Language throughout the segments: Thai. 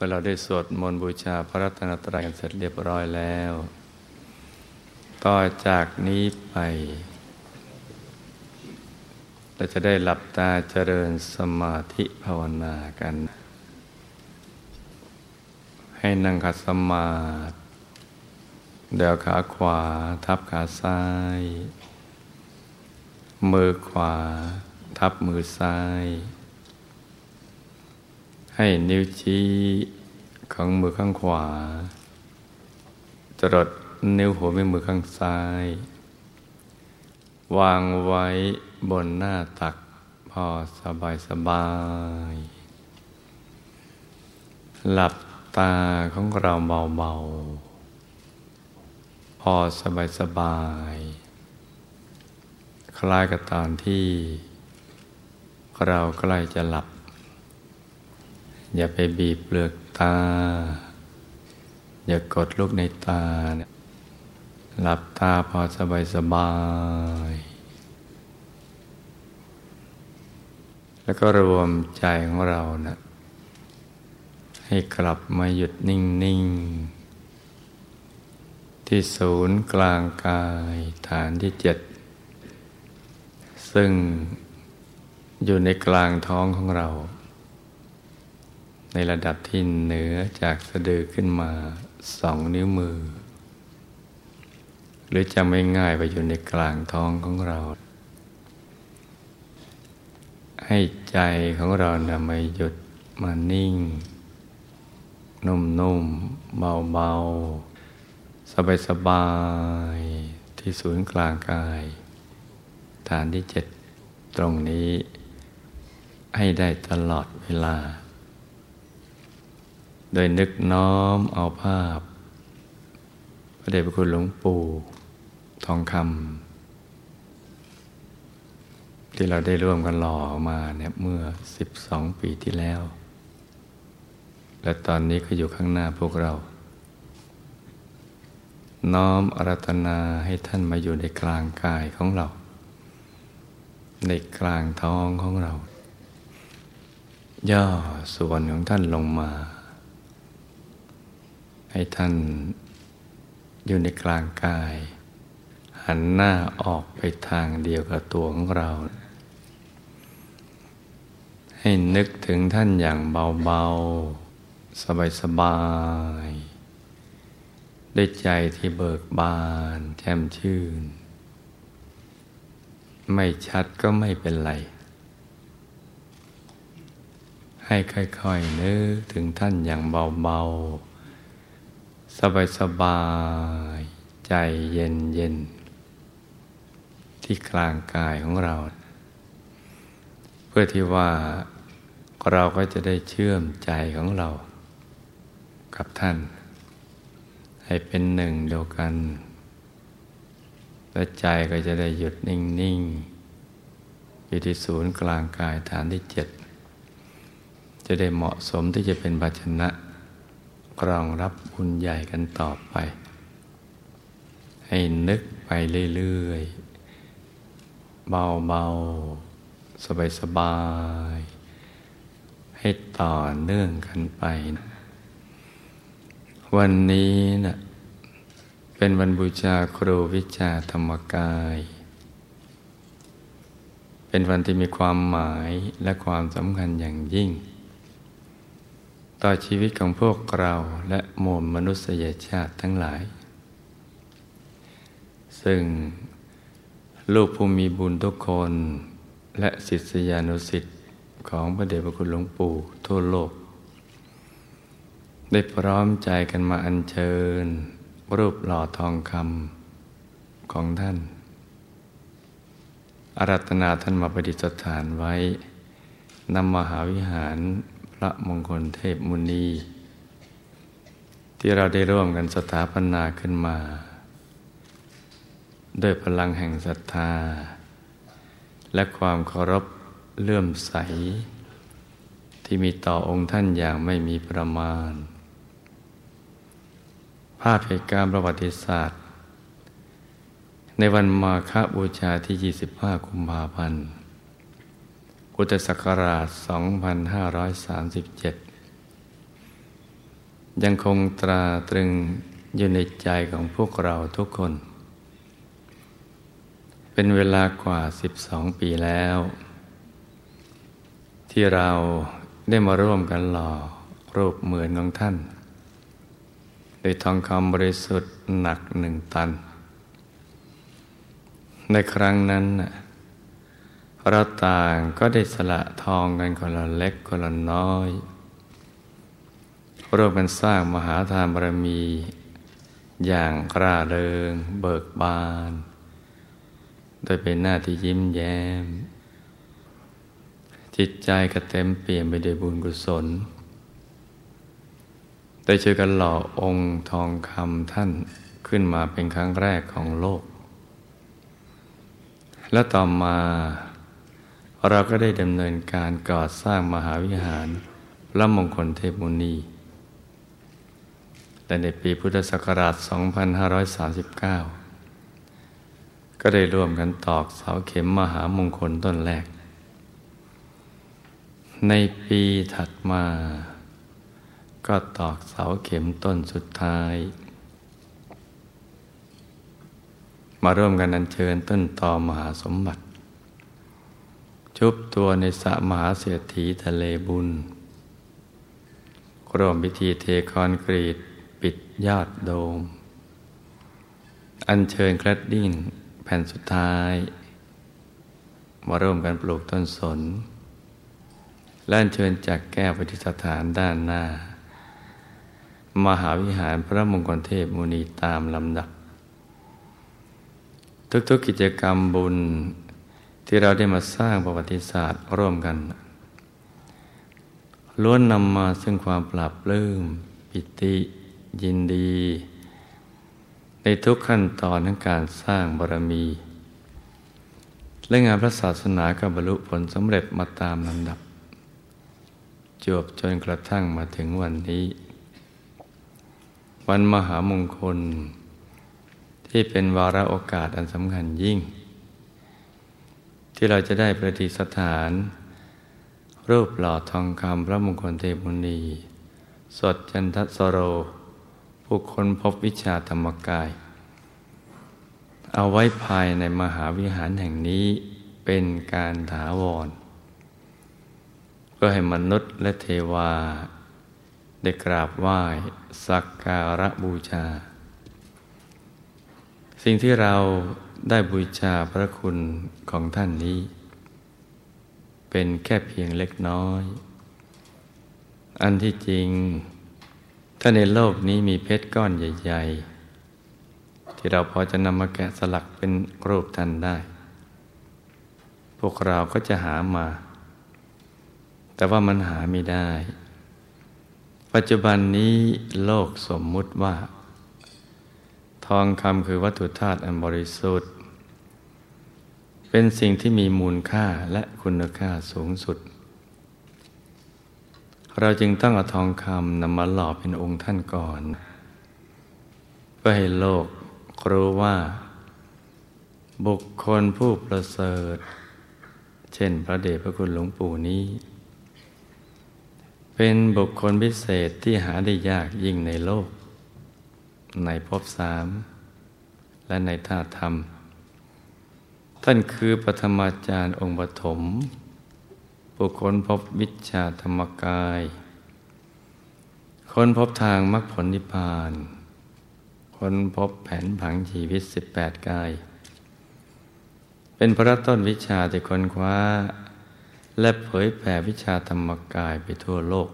มื่อเราได้สวดมนต์บูชาพระรัตนตรัยกันเสร็จเรียบร้อยแล้ว ต่อจากนี้ไป เราจะได้หลับตาเจริญสมาธิภาวนากัน ให้นั่งขัดสมาธิเดี๋ยวขาขวาทับขาซ้าย มือขวา ทับมือซ้าย ให้นิ้วชี้ของมือข้างขวา จรดนิ้วหัวแม่มือข้างซ้าย วางไว้บนหน้าตักพอสบายสบาย หลับตาของเราเบาๆ พอสบายสบาย คล้ายกับตอนที่ เราใกล้จะหลับ อย่าไปบีบเปลือกตา อย่ากดลูกในตาเนี่ยหลับตาพอสบายสบาย แล้วก็รวมใจของเรานะให้กลับมาหยุดนิ่งนิ่งที่ศูนย์กลางกายฐานที่เจ็ด ซึ่งอยู่ในกลางท้องของเรา ในระดับที่เหนือจากสะดือขึ้นมาสองนิ้วมือ หรือจะไม่ง่ายไปอยู่ในกลางท้องของเรา ให้ใจของเรานะมาหยุดมานิ่ง นุ่มๆ เบาๆ สบายๆ ที่ศูนย์กลางกาย ฐานที่เจ็ดตรงนี้ให้ได้ตลอดเวลา โดยนึกน้อมเอาภาพ พระเดชพระคุณหลวงปู่ทองคำที่เราได้ร่วมกันหล่อมาเนี่ยเมื่อ 12 ปีที่แล้ว และตอนนี้ก็อยู่ข้างหน้าพวกเรา น้อมอารัตนาให้ท่านมาอยู่ในกลางกายของเรา ในกลางท้องของเรา ย่อส่วนของท่านลงมา ให้ท่านอยู่ในกลางกาย หันหน้าออกไปทางเดียวกับตัวของเรา ให้นึกถึงท่านอย่างเบาๆ สบายๆด้วยใจที่เบิกบานแช่มชื่น ไม่ชัดก็ไม่เป็นไร ให้ค่อยๆนึกถึงท่านอย่างเบาๆ สบายสบายใจเย็นเย็นที่กลางกายของเรา เพื่อที่ว่าเราก็จะได้เชื่อมใจของเรา กับท่าน ให้เป็นหนึ่งเดียวกัน และใจก็จะได้หยุดนิ่ง ๆ อยู่ที่ศูนย์กลางกายฐานที่เจ็ดจะได้เหมาะสมที่จะเป็นภาชนะ รองรับบุญใหญ่กันต่อไป ให้นึกไปเรื่อยๆ เบาๆ สบายๆ ให้ต่อเนื่องกันไป วันนี้นะ่ะเป็นวันบูชาครูวิชาธรรมกาย เป็นวันที่มีความหมายและความสำคัญอย่างยิ่ง ต่อชีวิตของพวกเราและมวลมนุษยชาติทั้งหลาย ซึ่งลูกผู้มีบุญทุกคน และศิษยานุสิ์ของพระเดชพระคุณหลวงปู่ทั่วโลก ได้พร้อมใจกันมาอัญเชิญ รูปหล่อทองคำของท่าน อารัตนาท่านมาประดิษฐานไว้นำมหาวิหาร พระมงคลเทพมุนี ที่เราได้ร่วมกันสถาปนาขึ้นมา ด้วยพลังแห่งศรัทธา และความเคารพเลื่อมใส ที่มีต่อองค์ท่านอย่างไม่มีประมาณ ภาพเหตุการณ์ประวัติศาสตร์ ในวันมาฆบูชาที่ 25 กุมภาพันธ์ พุทธศักราช 2537 ยังคงตราตรึงอยู่ในใจของพวกเราทุกคน เป็นเวลากว่า 12 ปีแล้ว ที่เราได้มาร่วมกันหล่อรูปเหมือนของท่าน โดยทองคำบริสุทธิ์หนักหนึ่งตัน ในครั้งนั้นน่ะ เราต่างก็ได้สละทองกันคนละเล็กคนละน้อยร่วมกันสร้างมหาทานบารมี อย่างร่าเริงเบิกบาน โดยเป็นหน้าที่ยิ้มแย้ม จิตใจก็เต็มเปี่ยมไปด้วยบุญกุศล ได้ช่วยกันหล่อองค์ทองคำท่านขึ้นมาเป็นครั้งแรกของโลก และต่อมา เราก็ได้ดำเนินการก่อสร้างมหาวิหารพระมงคลเทพมุนีและในปีพุทธศักราช 2539 ก็ได้ร่วมกันตอกเสาเข็มมหามงคลต้นแรก ในปีถัดมา ก็ตอกเสาเข็มต้นสุดท้าย มาร่วมกันอัญเชิญต้นตอมหาสมบัติ ชุบตัวในสระมหาเศรษฐีทะเลบุญร่วมพิธีเทคอนกรีตปิดยอดโดม อัญเชิญกระดิ่งแผ่นสุดท้าย มาร่วมกันปลูกต้นสนและอัญเชิญจากแก้วปฏิสถานด้านหน้า มหาวิหารพระมงคลเทพมุนีตามลำดับ ทุกๆกกิจกรรมบุญ ที่เราได้มาสร้างประวัติศาสตร์ร่วมกัน ล้วนนำมาซึ่งความปรับลื้มปิติยินดี ในทุกขั้นตอนของการสร้างบารมี และงานพระศาสนาก็บรรลุผลสำเร็จมาตามลำดับ จบจนกระทั่งมาถึงวันนี้ วันมหามงคลที่เป็นวาระโอกาสอันสำคัญยิ่ง ที่เราจะได้ประดิษฐาน รูปหล่อทองคำพระมงคลเทพุนีสดจันทสโร ผู้คนพบวิชาธรรมกาย เอาไว้ภายในมหาวิหารแห่งนี้เป็นการถาวร เพื่อให้มนุษย์และเทวา ได้กราบไหว้สักการะบูชา สิ่งที่เรา ได้บูชาพระคุณของท่านนี้ เป็นแค่เพียงเล็กน้อย อันที่จริง ถ้าในโลกนี้มีเพชรก้อนใหญ่ ๆ ที่เราพอจะนำมาแกะสลักเป็นรูปท่านได้ พวกเราก็จะหามา แต่ว่ามันหาไม่ได้ ปัจจุบันนี้โลกสมมุติว่า ทองคำคือวัตถุธาตุอันบริสุทธิ์ เป็นสิ่งที่มีมูลค่าและคุณค่าสูงสุด เราจึงต้องเอาทองคำนำมาหล่อเป็นองค์ท่านก่อน เพื่อให้โลกรู้ว่า บุคคลผู้ประเสริฐ เช่นพระเดชพระคุณหลวงปู่นี้ เป็นบุคคลพิเศษที่หาได้ยากยิ่งในโลก ในภพสาม และในธาตุธรรม ท่านคือปฐมาจารย์องค์ปฐมผู้คนพบวิชาธรรมกายคนพบทางมรรคผลนิพพานคนพบแผนผังชีวิตสิบแปดกาย เป็นพระต้นวิชาที่คนคว้า และเผยแผ่วิชาธรรมกายไปทั่วโลก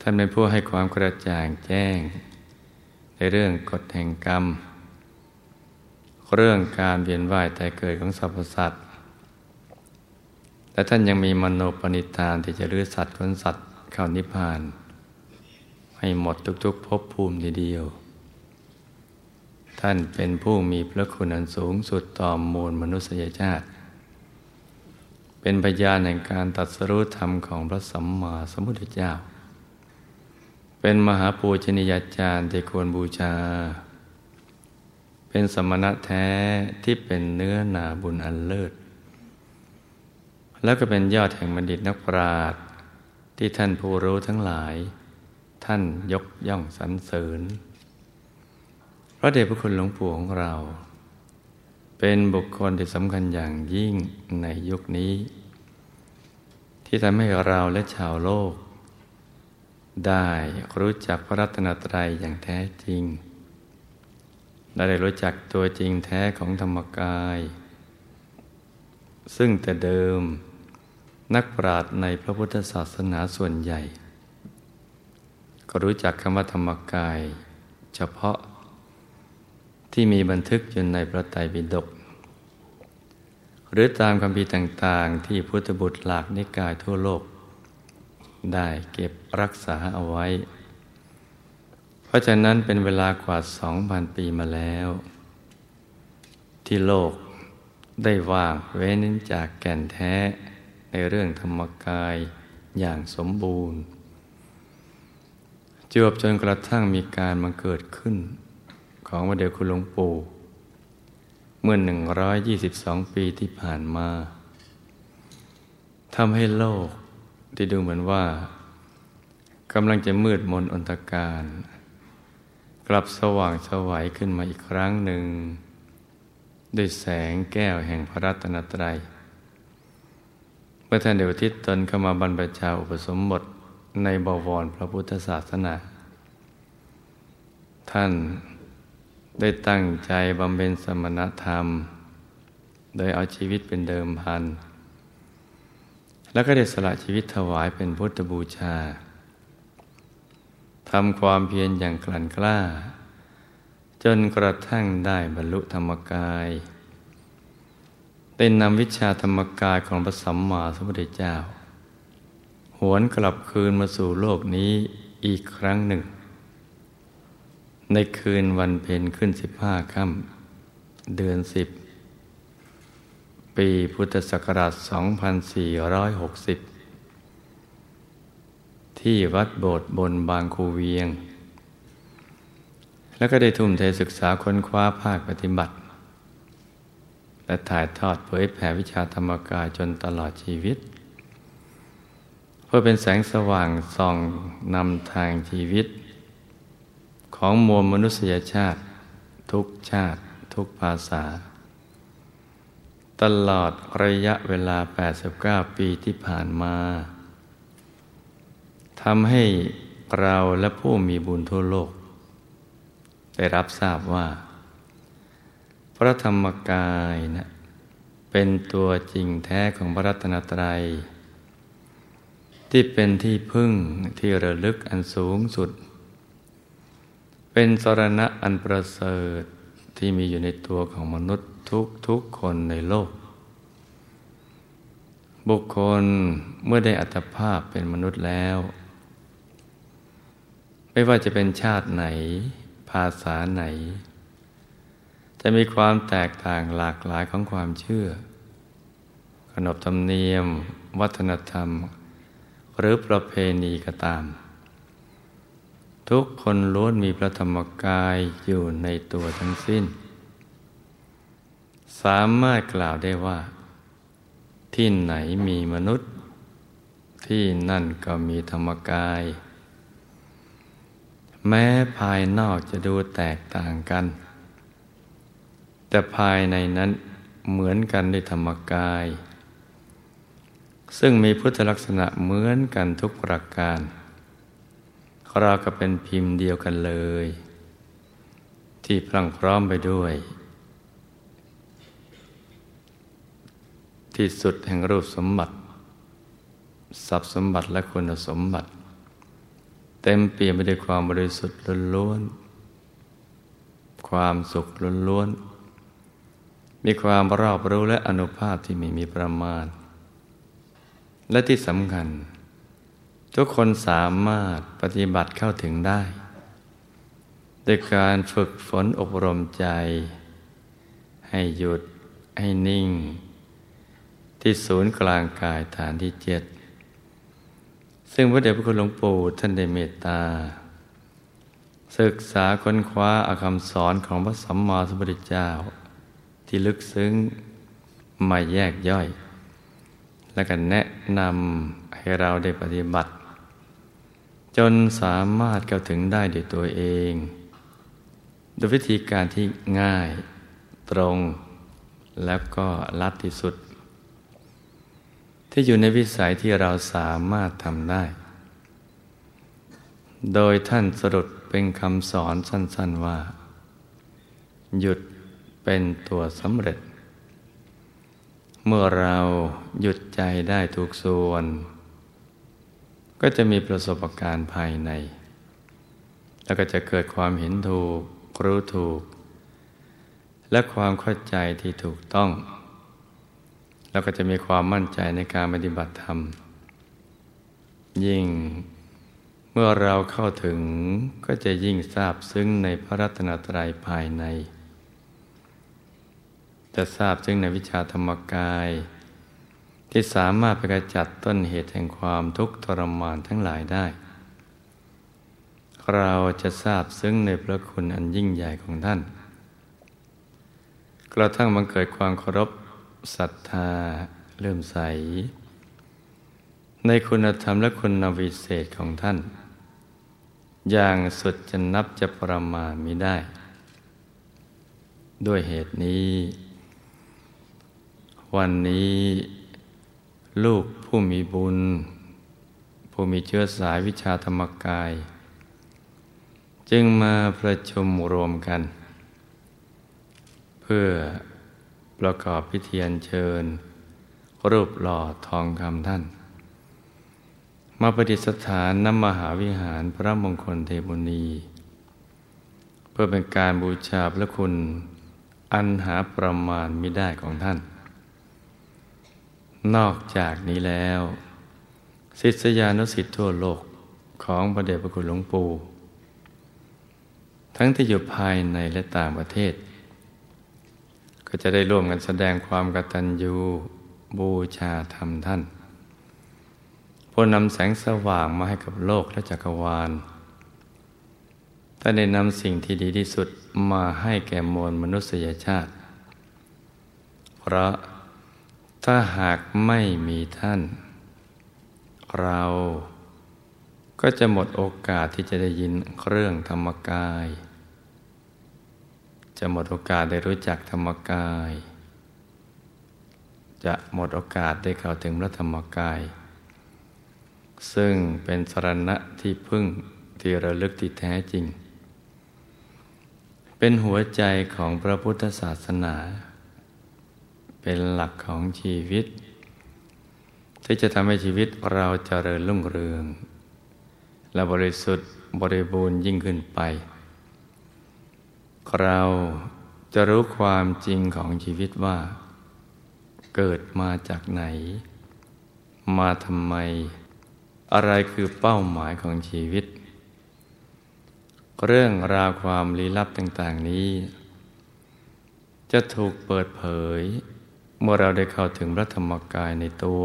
ท่านเป็นผู้ให้ความกระจ่างแจ้ง ในเรื่องกฎแห่งกรรม เรื่องการเวียนว่ายแต่เกิดของสรรพสัตว์ และท่านยังมีมโนปณิธานที่จะลื้อสัตว์คนสัตว์เข้านิพพาน ให้หมดทุกๆภพภูมิทีเดียว ท่านเป็นผู้มีพระคุณอันสูงสุดต่อมูลมนุษยชาติ เป็นพยานแห่งการตัดสรุธรรมของพระสัมมาสัมพุทธเจ้า เป็นมหาปูชนียาจารย์ที่ควรบูชา เป็นสมณะแท้ที่เป็นเนื้อนาบุญอันเลิศ แล้วก็เป็นยอดแห่งบัณฑิตนักปราชญ์ที่ท่านผู้รู้ทั้งหลาย ท่านยกย่องสรรเสริญ พระเดชพระคุณหลวงปู่ของเรา เป็นบุคคลที่สำคัญอย่างยิ่งในยุคนี้ ที่ทำให้เราและชาวโลก ได้รู้จักพระรัตนตรัยอย่างแท้จริง และได้รู้จักตัวจริงแท้ของธรรมกาย ซึ่งแต่เดิมนักปราชญ์ในพระพุทธศาสนาส่วนใหญ่ ก็รู้จักคำว่าธรรมกาย เฉพาะที่มีบันทึกอยู่ในพระไตรปิฎกหรือตามคำพีต่างๆ ที่พุทธบุตรหลากนิกายทั่วโลก ได้เก็บรักษาเอาไว้ เพราะฉะนั้นเป็นเวลากว่าสองพันปีมาแล้ว ที่โลกได้ว่างเว้นจากแก่นแท้ในเรื่องธรรมกายอย่างสมบูรณ์ จวบจนกระทั่งมีการมาเกิดขึ้น ของพระเดชคุณหลวงปู่เมื่อ 122 ปีที่ผ่านมาทำให้โลก ที่ดูเหมือนว่ากำลังจะมืดมนอนตการ กลับสว่างสวัยขึ้นมาอีกครั้งหนึ่ง ด้วยแสงแก้วแห่งพระรัตนตรัย เมื่อท่านเดวทิศตนเข้ามาบรรพชาอุปสมบทในบวรพระพุทธศาสนา ท่านได้ตั้งใจบำเพ็ญสมณธรรม โดยเอาชีวิตเป็นเดิมพัน แล้วก็ได้สละชีวิตถวายเป็นพุทธบูชาทำความเพียรอย่างกลั่นกล้า จนกระทั่งได้บรรลุธรรมกายได้นำวิชาธรรมกายของพระสัมมาสัมพุทธเจ้า หวนกลับคืนมาสู่โลกนี้อีกครั้งหนึ่ง ในคืนวันเพ็ญขึ้นสิบห้าค่ำเดือนสิบ ปีพุทธศักราช 2460 ที่วัดโบสถ์บนบางคูเวียง แล้วก็ได้ทุ่มเทศึกษาค้นคว้าภาคปฏิบัติ และถ่ายทอดเผยแผ่วิชาธรรมกายจนตลอดชีวิต เพื่อเป็นแสงสว่างส่องนำทางชีวิต ของมวลมนุษยชาติ ทุกชาติทุกภาษา ตลอดระยะเวลา 89 ปีที่ผ่านมาทำให้เราและผู้มีบุญทั่วโลก ได้รับทราบว่า พระธรรมกายนะเป็นตัวจริงแท้ของพระรัตนตรัย ที่เป็นที่พึ่งที่ระลึกอันสูงสุด เป็นสรณะอันประเสริฐที่มีอยู่ในตัวของมนุษย์ ทุกทุกคนในโลก บุคคลเมื่อได้อัตภาพเป็นมนุษย์แล้ว ไม่ว่าจะเป็นชาติไหน ภาษาไหน จะมีความแตกต่างหลากหลายของความเชื่อ ขนบธรรมเนียม วัฒนธรรม หรือประเพณีก็ตามทุกคนล้วนมีพระธรรมกายอยู่ในตัวทั้งสิ้น สามารถกล่าวได้ว่า ที่ไหนมีมนุษย์ ที่นั่นก็มีธรรมกาย แม้ภายนอกจะดูแตกต่างกัน แต่ภายในนั้นเหมือนกันในธรรมกาย ซึ่งมีพุทธลักษณะเหมือนกันทุกประการเราก็เป็นพิมพ์เดียวกันเลย ที่พรั่งพร้อมไปด้วย ที่สุดแห่งรูปสมบัติทรัพย์สมบัติและคุณสมบัติ เต็มเปี่ยมไปด้วยความบริสุทธิ์ล้วนๆความสุขล้วนๆมีความรอบรู้และอนุภาพที่ไม่มีประมาณ และที่สำคัญ ทุกคนสามารถปฏิบัติเข้าถึงได้โดยการฝึกฝนอบรมใจ ให้หยุดให้นิ่ง ที่ศูนย์กลางกายฐานที่เจ็ดซึ่งพระเดชพระคุณหลวงปู่ท่านได้เมตตา ศึกษาค้นคว้าอาคำสอนของพระสัมมาสัมพุทธเจ้า ที่ลึกซึ้งไมาแยกย่อย และกันแนะนำให้เราได้ปฏิบัติ จนสามารถเข้าถึงได้ด้วยตัวเอง โดยวิธีการที่ง่ายตรง แล้วก็ลัดที่สุด ที่อยู่ในวิสัยที่เราสามารถทำได้ โดยท่านสรุปเป็นคำสอนสั้น ๆว่า หยุดเป็นตัวสำเร็จ เมื่อเราหยุดใจได้ทุกส่วน ก็จะมีประสบการณ์ภายใน แล้วก็จะเกิดความเห็นถูกรู้ถูก และความเข้าใจที่ถูกต้อง แล้วก็จะมีความมั่นใจในการปฏิบัติธรรม ยิ่งเมื่อเราเข้าถึงก็จะยิ่งทราบซึ้งในพระรัตนตรัยภายใน จะทราบซึ้งในวิชาธรรมกาย ที่สามารถไปกระจัดต้นเหตุแห่งความทุกข์ทรมานทั้งหลายได้ เราจะทราบซึ้งในพระคุณอันยิ่งใหญ่ของท่าน กระทั่งบังเกิดความเคารพ ศรัทธาเลื่อมใส ในคุณธรรมและคุณวิเศษของท่าน อย่างสุดจะนับจะประมาณมิได้ ด้วยเหตุนี้ วันนี้ ลูกผู้มีบุญ ผู้มีเชื้อสายวิชาธรรมกาย จึงมาประชุมรวมกัน เพื่อ ประกอบพิธีอัญเชิญ รูปหล่อทองคำท่าน มาประดิษฐานน้ำมหาวิหารพระมงคลเทมุนีเพื่อเป็นการบูชาพระคุณอันหาประมาณมิได้ของท่าน นอกจากนี้แล้วศิษยานุสิทธิทั่วโลกของพระเดชพระคุณหลวงปู่ทั้งที่อยู่ภายในและต่างประเทศ ก็จะได้ร่วมกันแสดงความกตัญญูบูชาธรรมท่านผู้นำแสงสว่างมาให้กับโลกและจักรวาลท่านได้นำสิ่งที่ดีที่สุดมาให้แก่มวลมนุษยชาติ เพราะถ้าหากไม่มีท่าน เราก็จะหมดโอกาสที่จะได้ยินเรื่องธรรมกาย จะหมดโอกาสได้รู้จักธรรมกาย จะหมดโอกาสได้เข้าถึงพระธรรมกาย ซึ่งเป็นสรณะที่พึ่งที่ระลึกที่แท้จริง เป็นหัวใจของพระพุทธศาสนา เป็นหลักของชีวิต ที่จะทำให้ชีวิตเราเจริญรุ่งเรือง และบริสุทธิ์บริบูรณ์ยิ่งขึ้นไป เราจะรู้ความจริงของชีวิตว่า เกิดมาจากไหน มาทำไม อะไรคือเป้าหมายของชีวิต เรื่องราวความลี้ลับต่าง ๆนี้ จะถูกเปิดเผย เมื่อเราได้เข้าถึงพระธรรมกายในตัว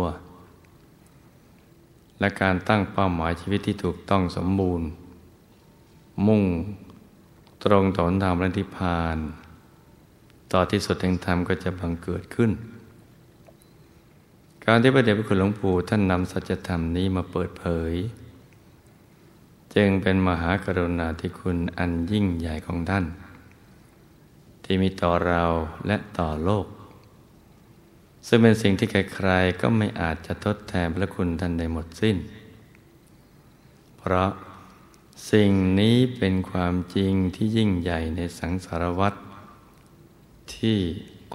และการตั้งเป้าหมายชีวิตที่ถูกต้องสมบูรณ์ มุ่ง ตรงต่อทางพระนิพพาน ต่อที่สุดแห่งธรรมก็จะบังเกิดขึ้น การที่พระเดชพระคุณหลวงปู่ท่านนำสัจธรรมนี้มาเปิดเผย จึงเป็นมหากรุณาธิคุณอันยิ่งใหญ่ของท่าน ที่มีต่อเราและต่อโลก ซึ่งเป็นสิ่งที่ใครๆก็ไม่อาจจะทดแทนพระคุณท่านได้หมดสิ้น เพราะ สิ่งนี้เป็นความจริงที่ยิ่งใหญ่ในสังสารวัตรที่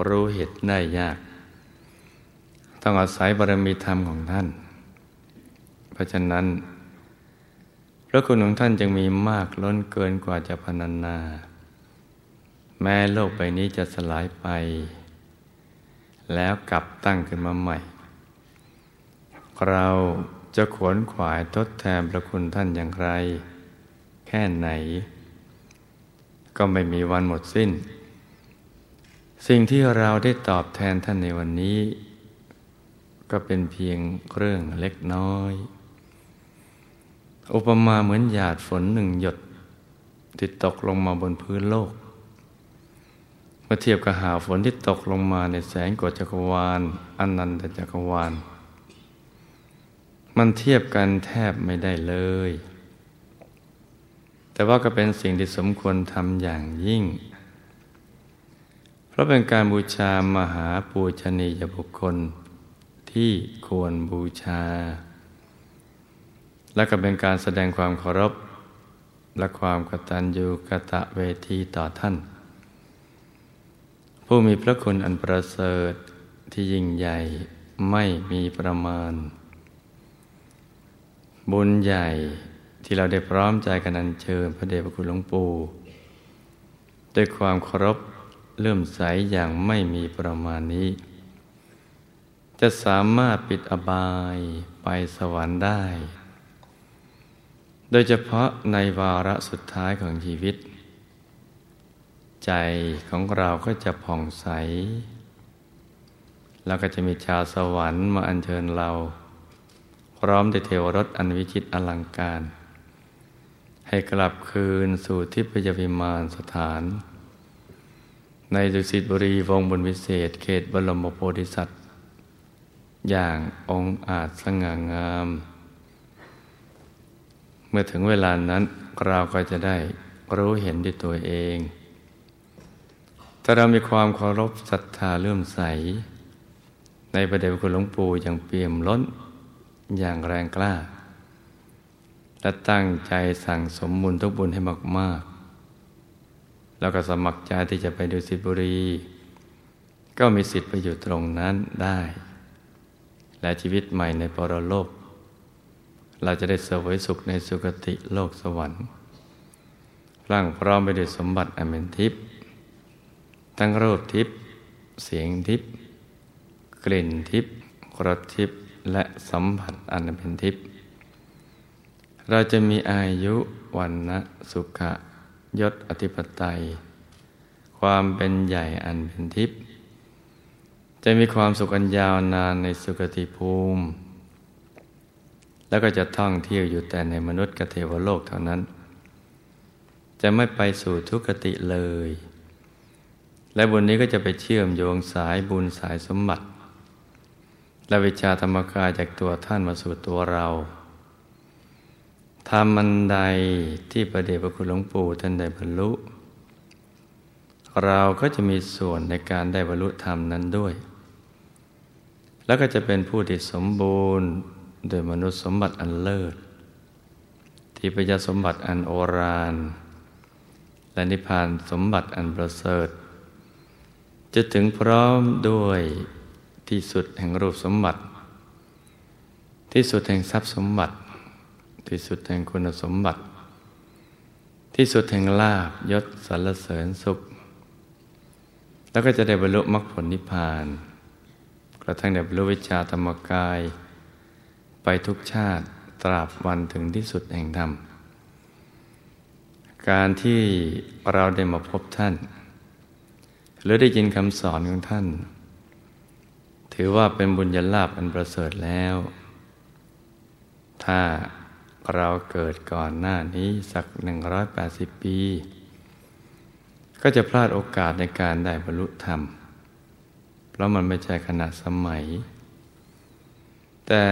รู้เหตุได้ยาก ต้องอาศัยบารมีธรรมของท่าน เพราะฉะนั้น พระคุณของท่านจึงมีมากล้นเกินกว่าจะพนันนา แม้โลกใบนี้จะสลายไป แล้วกลับตั้งขึ้นมาใหม่ เราจะขวนขวายทดแทนพระคุณท่านอย่างไร แค่ไหน ก็ไม่มีวันหมดสิ้น สิ่งที่เราได้ตอบแทนท่านในวันนี้ ก็เป็นเพียงเรื่องเล็กน้อย อุปมาเหมือนหยาดฝนหนึ่งหยดที่ตกลงมาบนพื้นโลกมื่อเทียบกับหาฝนที่ตกลงมาในแสงกฎจักรวาลอันนันตจักรวาล มันเทียบกันแทบไม่ได้เลย แต่ว่าก็เป็นสิ่งที่สมควรทำอย่างยิ่ง เพราะเป็นการบูชามหาปูชนียบุคคลที่ควรบูชา และก็เป็นการแสดงความเคารพ และความกตัญญูกะตะเวทีต่อท่าน ผู้มีพระคุณอันประเสริฐที่ยิ่งใหญ่ไม่มีประมาณ บุญใหญ่ ที่เราได้พร้อมใจกันอัญเชิญพระเดชพระคุณหลวงปู่ด้วยความเคารพเลื่อมใสอย่างไม่มีประมาณนี้ จะสามารถปิดอบายไปสวรรค์ได้ โดยเฉพาะในวาระสุดท้ายของชีวิต ใจของเราก็จะผ่องใส แล้วก็จะมีชาวสวรรค์มาอัญเชิญเรา พร้อมด้วยเทวรถอันวิจิตอลังการ ให้กลับคืนสู่ทิพยวิมานสถาน ในดุสิตบุรีวงบนวิเศษ เขตบรมโพธิสัตว์ อย่างองค์อาจสง่างาม เมื่อถึงเวลานั้นเราก็จะได้รู้เห็นด้วยตัวเอง ถ้าเรามีความเคารพศรัทธาเลื่อมใส ในประเดชคุณหลวงปู่อย่างเปี่ยมล้นอย่างแรงกล้า และตั้งใจสั่งสมบุญทุกบุญให้มาก ๆ แล้วก็สมัครใจที่จะไปดูสิบุรี ก็มีสิทธิ์ไปอยู่ตรงนั้นได้ และชีวิตใหม่ในปรโลก เราจะได้เสวยสุขในสุคติโลกสวรรค์ร่างพร้อมไปด้วยสมบัติอเมนทิพย์ทั้งรูปทิพย์เสียงทิพย์กลิ่นทิพย์รสทิพย์และสัมผัสอันเป็นทิพย์ เราจะมีอายุวันนะสุขะยศอธิปไตย ความเป็นใหญ่อันเป็นทิพย์จะมีความสุขอันยาวนานในสุคติภูมิ แล้วก็จะท่องเที่ยวอยู่แต่ในมนุษย์กเทวโลกเท่านั้น จะไม่ไปสู่ทุกติเลย และบุญนี้ก็จะไปเชื่อมโยงสายบุญสายสมบัติ และวิชาธรรมกายจากตัวท่านมาสู่ตัวเรา ทำมันใดที่ประเดชพระคุณหลวงปู่ท่านได้บรรลุ เราก็จะมีส่วนในการได้บรรลุธรรมนั้นด้วย แล้วก็จะเป็นผู้ที่สมบูรณ์โดยมนุษย์สมบัติอันเลิศที่พยาสมบัติอันโอรานและนิพพานสมบัติอันประเสริฐ จะถึงพร้อมด้วยที่สุดแห่งรูปสมบัติ ที่สุดแห่งทรัพย์สมบัติ ที่สุดแห่งคุณสมบัติ ที่สุดแห่งลาบยศสรรเสริญสุข แล้วก็จะได้บรรลุมรรคผลนิพพาน กระทั่งได้บรรลุวิชาธรรมกาย ไปทุกชาติตราบวันถึงที่สุดแห่งธรรม การที่เราได้มาพบท่าน หรือได้ยินคำสอนของท่าน ถือว่าเป็นบุญญาลาภอันประเสริฐแล้ว ถ้า เราเกิดก่อนหน้านี้สัก 180 ปี ก็จะพลาดโอกาสในการได้บรรลุธรรม เพราะมันไม่ใช่ขณะสมัย แต่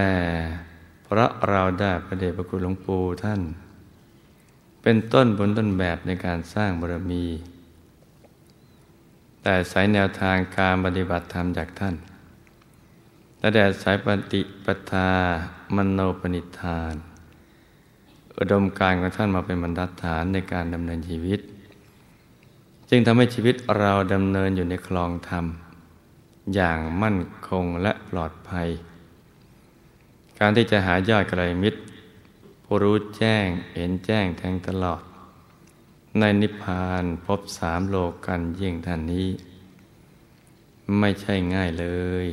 เพราะเราได้พระเดชพระคุณหลวงปู่ท่าน เป็นต้นบนต้นแบบในการสร้างบารมี แต่สายแนวทางการปฏิบัติธรรมจากท่านและแดดสายปฏิปทามโนปนิธาน อุดมการของท่านมาเป็นบรรทัดฐานในการดำเนินชีวิต จึงทำให้ชีวิตเราดำเนินอยู่ในคลองธรรม อย่างมั่นคงและปลอดภัย การที่จะหายอดไกลมิตรผู้รู้แจ้งเห็นแจ้งแทงตลอด ในนิพพานพบสามโลกกันยิ่งท่านนี้ ไม่ใช่ง่ายเลย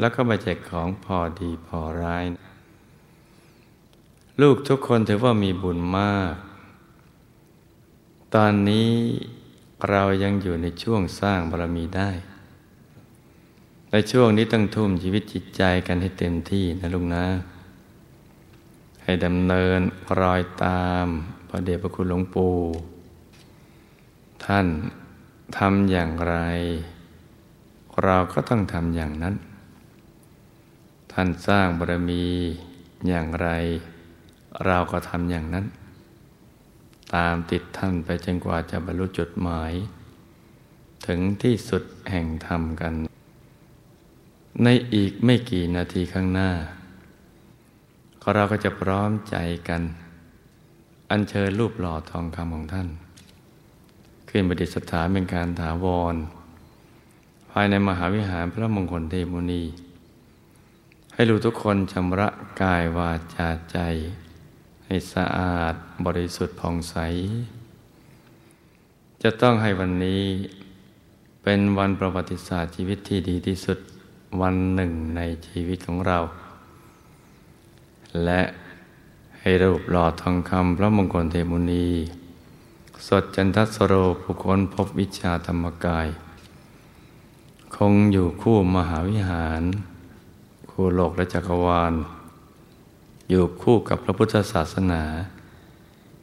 แล้วก็ไม่ใช่ของพอดีพอร้าย ลูกทุกคนถือว่ามีบุญมาก ตอนนี้เรายังอยู่ในช่วงสร้างบารมีได้ ในช่วงนี้ต้องทุ่มชีวิตจิตใจกันให้เต็มที่นะลุงนะ ให้ดำเนินรอยตามพระเดชพระคุณหลวงปู่ท่านทำอย่างไร เราก็ต้องทำอย่างนั้น ท่านสร้างบารมีอย่างไร เราก็ทำอย่างนั้น ตามติดท่านไปจนกว่าจะบรรลุจุดหมาย ถึงที่สุดแห่งธรรมกัน ในอีกไม่กี่นาทีข้างหน้า เราก็จะพร้อมใจกัน อัญเชิญรูปหล่อทองคำของท่าน ขึ้นประดิษฐานเป็นการถาวร ภายในมหาวิหารพระมงคลเทมุนีให้รู้ทุกคนชำระกายวาจาใจ ให้สะอาดบริสุทธิ์ผ่องใส จะต้องให้วันนี้เป็นวันประวัติศาสตร์ชีวิตที่ดีที่สุดวันหนึ่งในชีวิตของเรา และให้รูปหล่อทองคำพระมงคลเทมุนี สดจันทสโรผู้คนพบวิชาธรรมกาย คงอยู่คู่มหาวิหาร คู่โลกและจักรวาล อยู่คู่กับพระพุทธศาสนา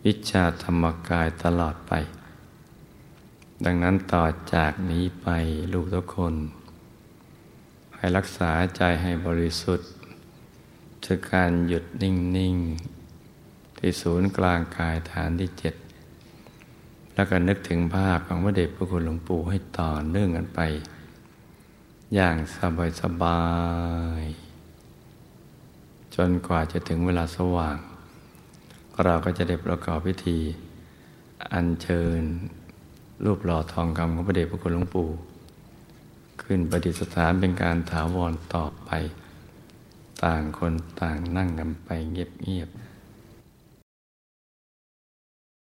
วิชาธรรมกายตลอดไป ดังนั้นต่อจากนี้ไปลูกทุกคน ให้รักษาใจให้บริสุทธิ์คือการหยุดนิ่ง ๆ ที่ศูนย์กลางกายฐานที่เจ็ดแล้วก็นึกถึงภาพของพระเดชพระคุณหลวงปู่ให้ต่อเนื่องกันไป อย่างสบายๆ จนกว่าจะถึงเวลาสว่าง เราก็จะได้ประกอบพิธี อัญเชิญ รูปหล่อทองคำของพระเดชพระคุณหลวงปู่ ขึ้นประดิษฐานเป็นการถาวรต่อไป ต่างคนต่างนั่งกันไปเงียบๆ